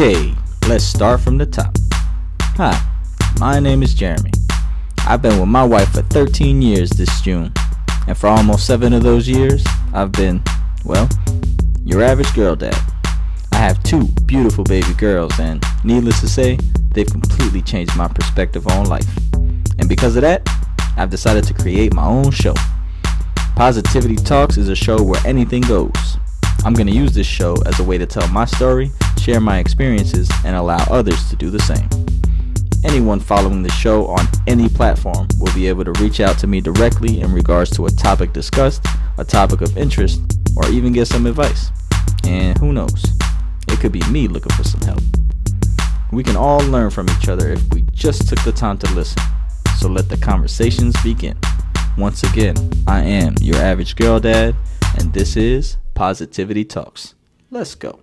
Okay, let's start from the top. Hi, my name is Jeremy. I've been with my wife for 13 years this June, and for almost seven of those years, I've been, well, your average girl dad. I have two beautiful baby girls, and needless to say, they've completely changed my perspective on life. And because of that, I've decided to create my own show. Positivity Talks is a show where anything goes. I'm going to use this show as a way to tell my story, share my experiences, and allow others to do the same. Anyone following the show on any platform will be able to reach out to me directly in regards to a topic discussed, a topic of interest, or even get some advice. And who knows, it could be me looking for some help. We can all learn from each other if we just took the time to listen. So let the conversations begin. Once again, I am your average girl dad, and this is Positivity Talks. Let's go.